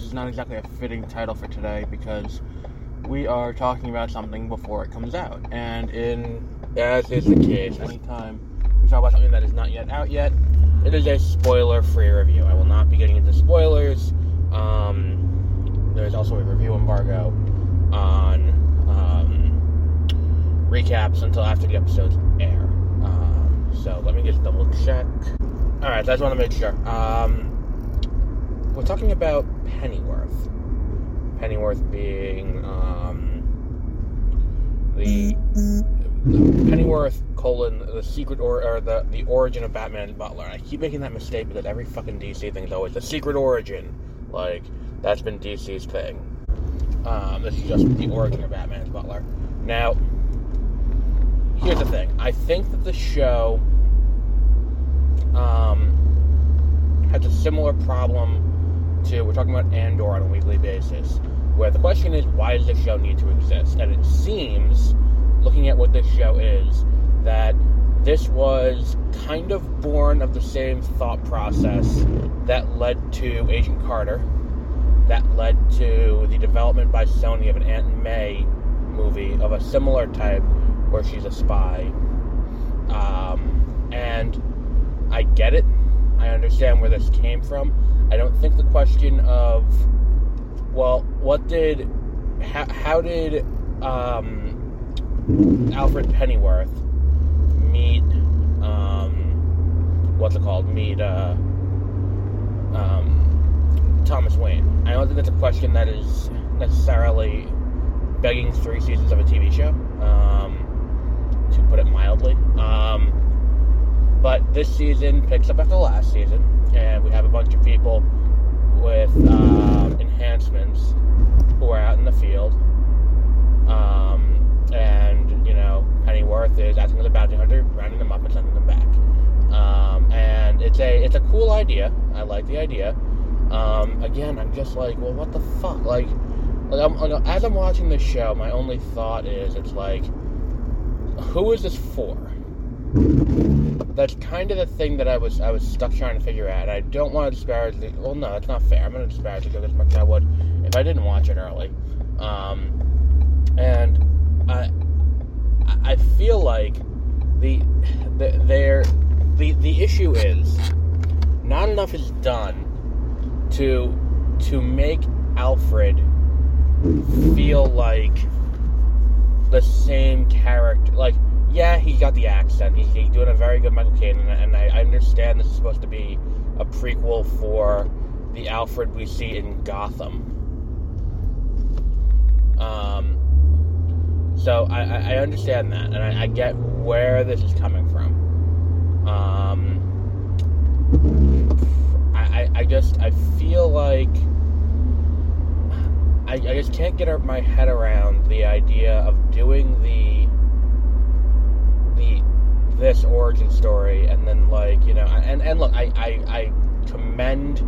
is not exactly a fitting title for today because we are talking about something before it comes out. And in as is the case, anytime we talk about something that is not yet out yet, it is a spoiler-free review. I will not be getting into spoilers. Um, there's also a review embargo on um, recaps until after the episodes air. Um, so let me just double check. All right, so I just want to make sure. Um, we're talking about Pennyworth. Pennyworth being um, the, the Pennyworth colon the secret or, or the the origin of Batman and Butler. I keep making that mistake because every fucking DC thing is always the secret origin. Like that's been DC's thing. Um, this is just the origin of Batman and Butler. Now, here's the thing. I think that the show um, has a similar problem to we're talking about Andor on a weekly basis, where the question is why does this show need to exist? And it seems, looking at what this show is, that this was kind of born of the same thought process that led to Agent Carter, that led to the development by Sony of an Aunt May movie of a similar type where she's a spy. Um, and I get it. I understand where this came from. I don't think the question of, well, what did, how, how did um, Alfred Pennyworth meet, um, what's it called, meet uh, um, Thomas Wayne? I don't think that's a question that is necessarily begging three seasons of a TV show, um, to put it mildly. Um, but this season picks up after last season, and we have a bunch of people with um, enhancements who are out in the field. Um, and, you know, Pennyworth is acting as a bounty hunter, rounding them up and sending them back. Um, and it's a it's a cool idea. I like the idea. Um, again, I'm just like, well, what the fuck? Like, like I'm, as I'm watching this show, my only thought is, it's like, who is this for? That's kind of the thing that I was I was stuck trying to figure out. I don't want to disparage the. Well, no, that's not fair. I'm going to disparage it as much as I would if I didn't watch it early. Um, and I I feel like the the there the the issue is not enough is done to to make Alfred feel like the same character. Like, yeah, he's got the accent. He's, he's doing a very good Michael Caine, and, and I, I understand this is supposed to be a prequel for the Alfred we see in Gotham. Um, so I, I, understand that, and I, I get where this is coming from. Um, I, I, just I feel like I, I just can't get my head around the idea of doing the this origin story and then like you know and and look I I, I commend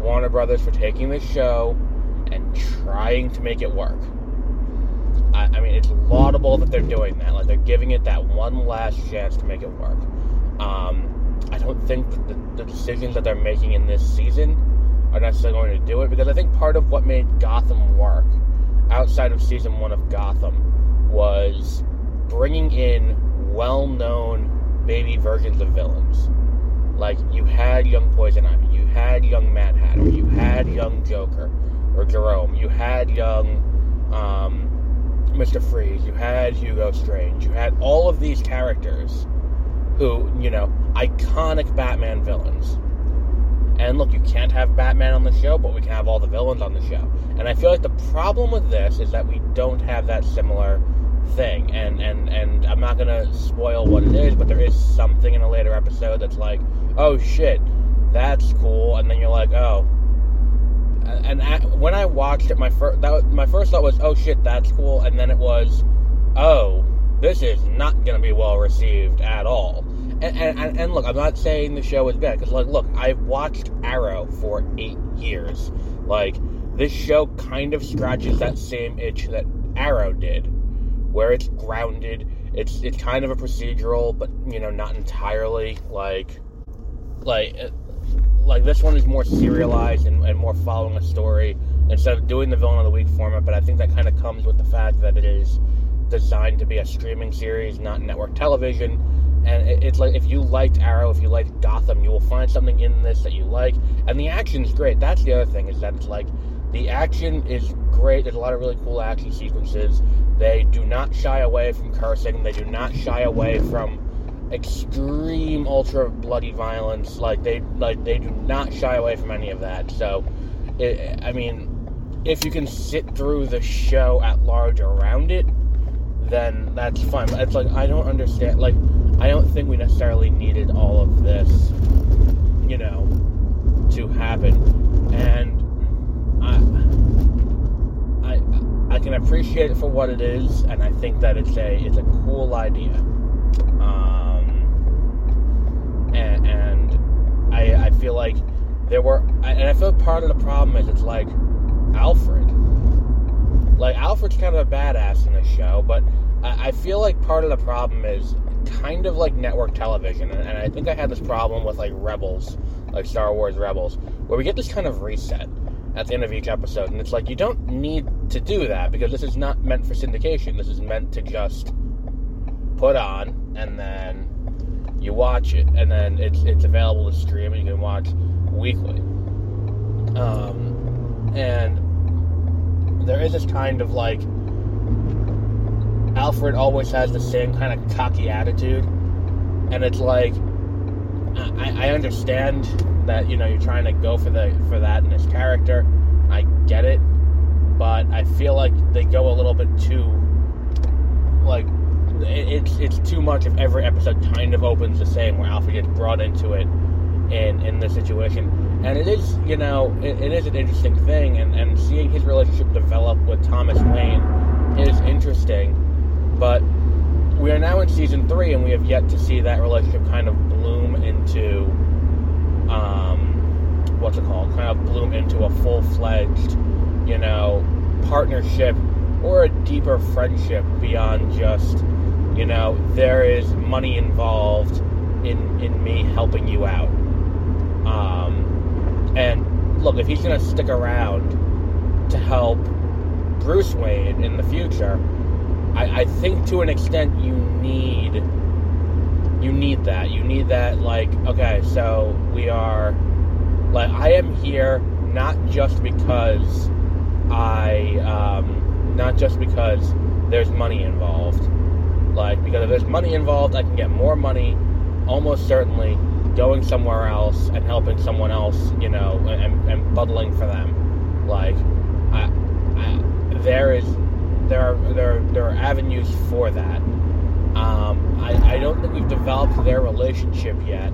Warner Brothers for taking this show and trying to make it work. I, I mean, it's laudable that they're doing that. Like they're giving it that one last chance to make it work. Um, I don't think the, the decisions that they're making in this season are necessarily going to do it because I think part of what made Gotham work outside of season one of Gotham was bringing in well-known baby versions of villains. Like you had young Poison Ivy, you had young Mad Hatter, you had young Joker or Jerome, you had young um, Mr. Freeze, you had Hugo Strange, you had all of these characters who, you know, iconic Batman villains. And look, you can't have Batman on the show, but we can have all the villains on the show. And I feel like the problem with this is that we don't have that similar thing. And and and I'm not gonna spoil what it is, but there is something in a later episode that's like, oh shit, that's cool. And then you're like, oh. And at, when I watched it, my first that my first thought was, oh shit, that's cool. And then it was, oh, this is not gonna be well received at all. And, and, and, look, I'm not saying the show is bad because, like, look, I've watched Arrow for eight years. Like, this show kind of scratches that same itch that Arrow did, where it's grounded. It's it's kind of a procedural, but you know, not entirely. Like, like, uh, like this one is more serialized and, and more following a story instead of doing the villain of the week format. But I think that kind of comes with the fact that it is designed to be a streaming series, not network television. And it's like if you liked Arrow, if you liked Gotham, you will find something in this that you like. And the action is great. That's the other thing is that it's like the action is great. There's a lot of really cool action sequences. They do not shy away from cursing. They do not shy away from extreme ultra bloody violence. Like they like they do not shy away from any of that. So, it, I mean, if you can sit through the show at large around it, then that's fine. It's like I don't understand. Like I don't think we necessarily needed all of this, you know, to happen. And I, I, I can appreciate it for what it is, and I think that it's a it's a cool idea. Um, and, and I I feel like there were, and I feel part of the problem is it's like Alfred. Like Alfred's kind of a badass in the show, but I, I feel like part of the problem is kind of like network television, and, and I think I had this problem with like Rebels, like Star Wars Rebels, where we get this kind of reset at the end of each episode, and it's like you don't need to do that because this is not meant for syndication. This is meant to just put on and then you watch it, and then it's it's available to stream, and you can watch weekly. Um, and there is this kind of like Alfred always has the same kind of cocky attitude, and it's like I, I understand that you know you're trying to go for the for that in his character. I get it, but I feel like they go a little bit too like it's it's too much if every episode kind of opens the same where Alfred gets brought into it in in the situation. And it is, you know, it, it is an interesting thing and, and seeing his relationship develop with Thomas Wayne is interesting but we are now in season three, and we have yet to see that relationship kind of into, um, what's it called? Kind of bloom into a full fledged, you know, partnership or a deeper friendship beyond just, you know, there is money involved in in me helping you out. Um, and look, if he's gonna stick around to help Bruce Wayne in the future I, I think to an extent you need you need that. You need that like, okay, so we are like I am here not just because I um not just because there's money involved. Like because if there's money involved I can get more money almost certainly going somewhere else and helping someone else, you know, and, and buddling for them. Like I, I there is there are there are, there are avenues for that. Um, I, I don't think we've developed their relationship yet.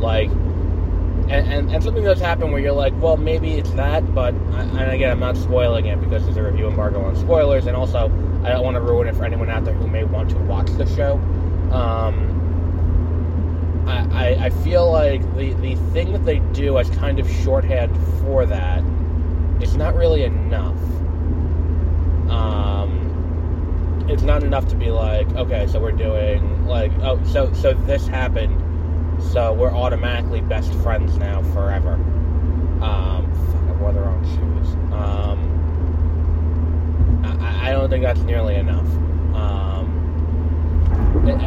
Like, and, and, and, something that's happened where you're like, well, maybe it's that, but and again, I'm not spoiling it because there's a review embargo on spoilers, and also I don't want to ruin it for anyone out there who may want to watch the show. Um, I, I, I feel like the, the thing that they do as kind of shorthand for that is not really enough it's not enough to be like, okay, so we're doing like, oh, so so this happened, so we're automatically best friends now forever. Um, fuck, I wore the wrong shoes. Um, I, I don't think that's nearly enough. Um, and,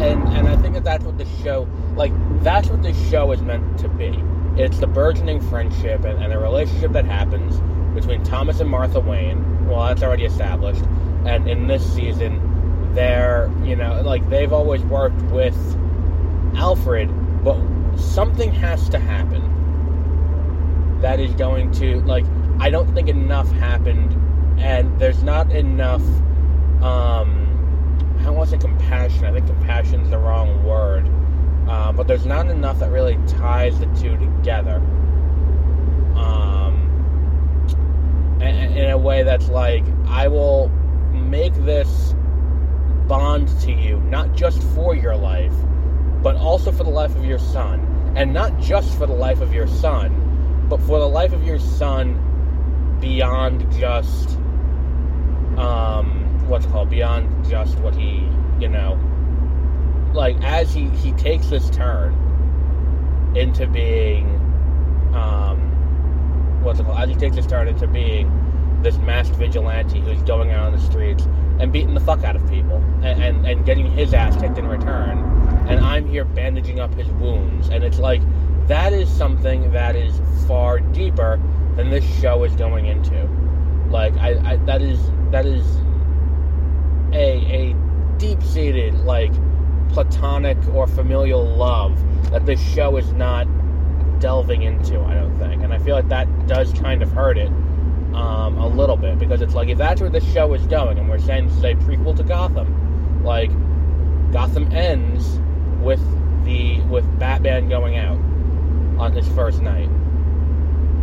and and I think that that's what the show, like, that's what this show is meant to be. It's the burgeoning friendship and, and the relationship that happens between Thomas and Martha Wayne. Well, that's already established. And in this season, they're, you know, like they've always worked with Alfred, but something has to happen that is going to, like, I don't think enough happened, and there's not enough, um, I want to say compassion. I think compassion's the wrong word. Uh, but there's not enough that really ties the two together. Um, in a way that's like, I will make this bond to you, not just for your life, but also for the life of your son. And not just for the life of your son, but for the life of your son beyond just um, what's called beyond just what he you know like as he he takes this turn into being um what's it called as he takes this turn into being this masked vigilante who's going out on the streets and beating the fuck out of people and, and, and getting his ass kicked in return. And i'm here bandaging up his wounds. And it's like that is something that is far deeper than this show is going into. Like i, I that is that is a a deep seated like platonic or familial love that this show is not delving into. I don't think, and I feel like that does kind of hurt it um, a little bit because it's like if that's where the show is going, and we're saying a prequel to Gotham, like Gotham ends with the with Batman going out on his first night.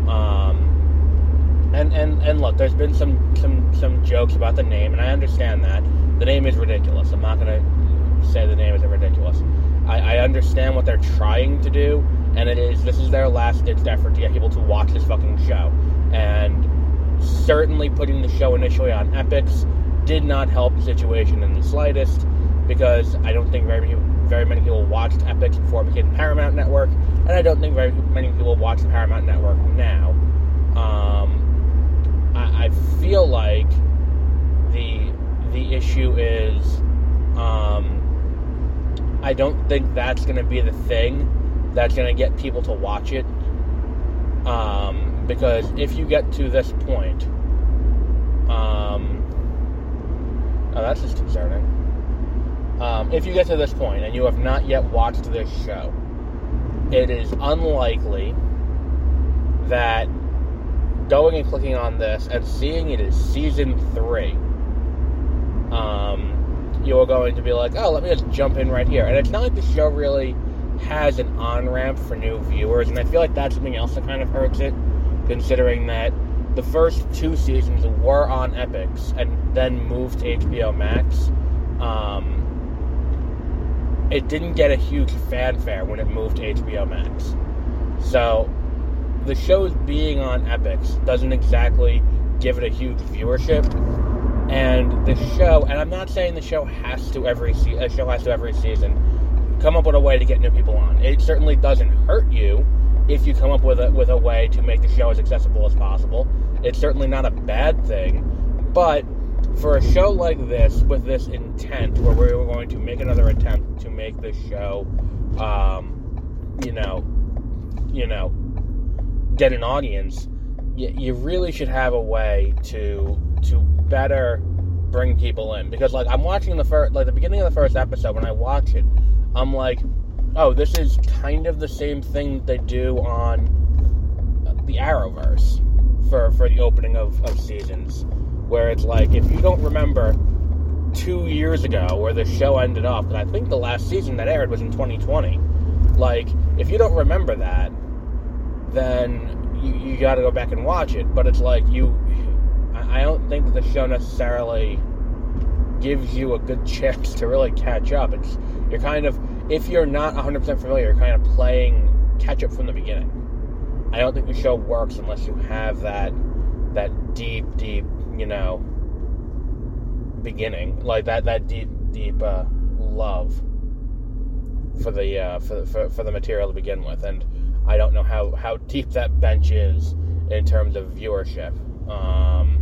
Um, and and and look, there's been some some some jokes about the name, and I understand that the name is ridiculous. I'm not gonna say the name is ridiculous. I, I understand what they're trying to do, and it is this is their last ditch effort to get people to watch this fucking show. And certainly putting the show initially on Epix did not help the situation in the slightest, because I don't think very many very many people watched Epix before it became Paramount Network, and I don't think very many people watch the Paramount Network now. Um, I, I feel like the the issue is um, I don't think that's going to be the thing that's going to get people to watch it. Um, because if you get to this point, um, oh, that's just concerning. Um, if you get to this point and you have not yet watched this show, it is unlikely that going and clicking on this and seeing it is season three, um, you're going to be like, oh, let me just jump in right here. And it's not like the show really has an on ramp for new viewers, and I feel like that's something else that kind of hurts it, considering that the first two seasons were on Epix and then moved to HBO Max. Um, it didn't get a huge fanfare when it moved to HBO Max. So the show's being on Epix doesn't exactly give it a huge viewership. And the show, and I'm not saying the show has to every se- a show has to every season come up with a way to get new people on. It certainly doesn't hurt you if you come up with a with a way to make the show as accessible as possible. It's certainly not a bad thing, but for a show like this with this intent, where we were going to make another attempt to make this show, um, you know, you know, get an audience, you, you really should have a way to to better bring people in because like I'm watching the first like the beginning of the first episode when I watch it I'm like oh this is kind of the same thing that they do on uh, the Arrowverse for for the opening of, of seasons where it's like if you don't remember two years ago where the show ended up and I think the last season that aired was in 2020 like if you don't remember that then you, you got to go back and watch it but it's like you I don't think that the show necessarily gives you a good chance to really catch up. It's you're kind of if you're not 100% familiar, you're kind of playing catch up from the beginning. I don't think the show works unless you have that that deep, deep, you know, beginning, like that that deep, deep uh, love for the uh, for, for for the material to begin with, and I don't know how how deep that bench is in terms of viewership. Um,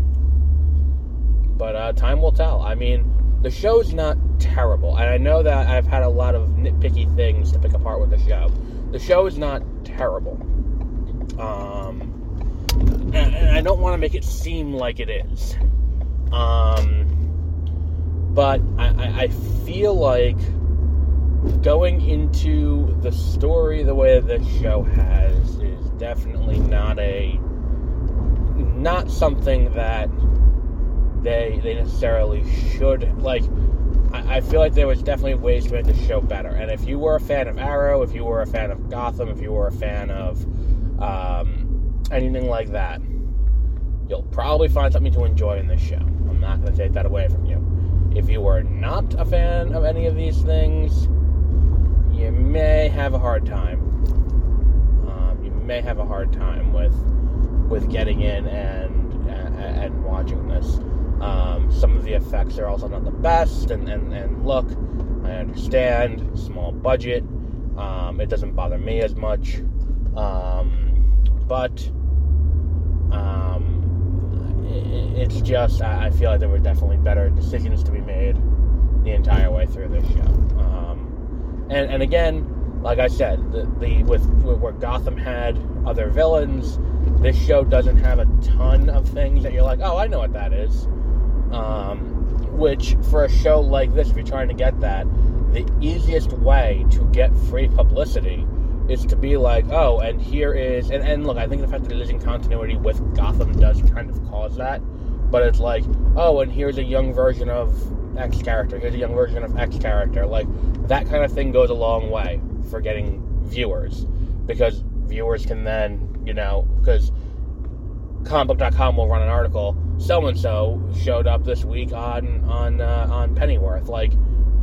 but uh, time will tell. I mean, the show's not terrible, and I know that I've had a lot of nitpicky things to pick apart with the show. The show is not terrible, um, and, and I don't want to make it seem like it is. Um, but I, I, feel like going into the story the way the show has is definitely not a not something that they they necessarily should like. I, I feel like there was definitely ways to make the show better. And if you were a fan of Arrow, if you were a fan of Gotham, if you were a fan of um, anything like that, you'll probably find something to enjoy in this show. I'm not going to take that away from you. If you were not a fan of any of these things, you may have a hard time. Um, you may have a hard time with with getting in and and, and watching this. Um, some of the effects are also not the best, and, and, and look, I understand, small budget. Um, it doesn't bother me as much. Um, but um, it's just, I, feel like there were definitely better decisions to be made the entire way through this show. Um, and, and again, like I said, the, the with, with where Gotham had other villains, this show doesn't have a ton of things that you're like, oh, I know what that is. Um, which, for a show like this, if you're trying to get that, the easiest way to get free publicity is to be like, oh, and here is, and, and look, I think the fact that it is in continuity with Gotham does kind of cause that, but it's like, oh, and here's a young version of X character, here's a young version of X character. Like, that kind of thing goes a long way for getting viewers, because viewers can then, you know, because comicbook.com will run an article, so and so showed up this week on, on, uh, on Pennyworth. Like,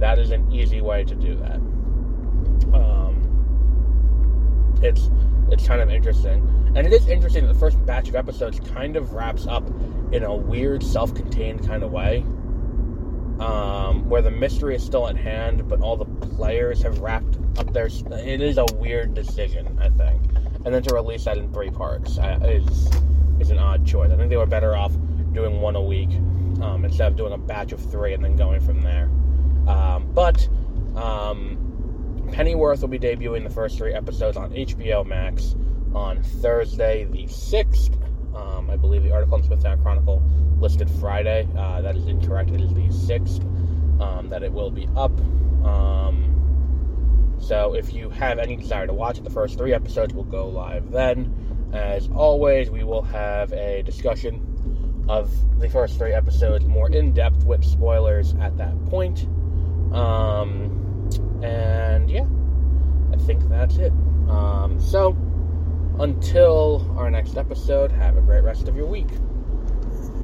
that is an easy way to do that. Um, it's it's kind of interesting, and it is interesting that the first batch of episodes kind of wraps up in a weird, self-contained kind of way, um, where the mystery is still at hand, but all the players have wrapped up their. It is a weird decision, I think, and then to release that in three parts uh, is is an odd choice. I think they were better off doing one a week um, instead of doing a batch of three and then going from there. Um, but um, Pennyworth will be debuting the first three episodes on HBO Max on Thursday, the 6th. Um, I believe the article in Smithtown Chronicle listed Friday. Uh, that is incorrect. It is the 6th um, that it will be up. So if you have any desire to watch it, the first three episodes will go live then. As always, we will have a discussion of the first three episodes more in depth with spoilers at that point. Um, and yeah, I think that's it. Um, so, until our next episode, have a great rest of your week.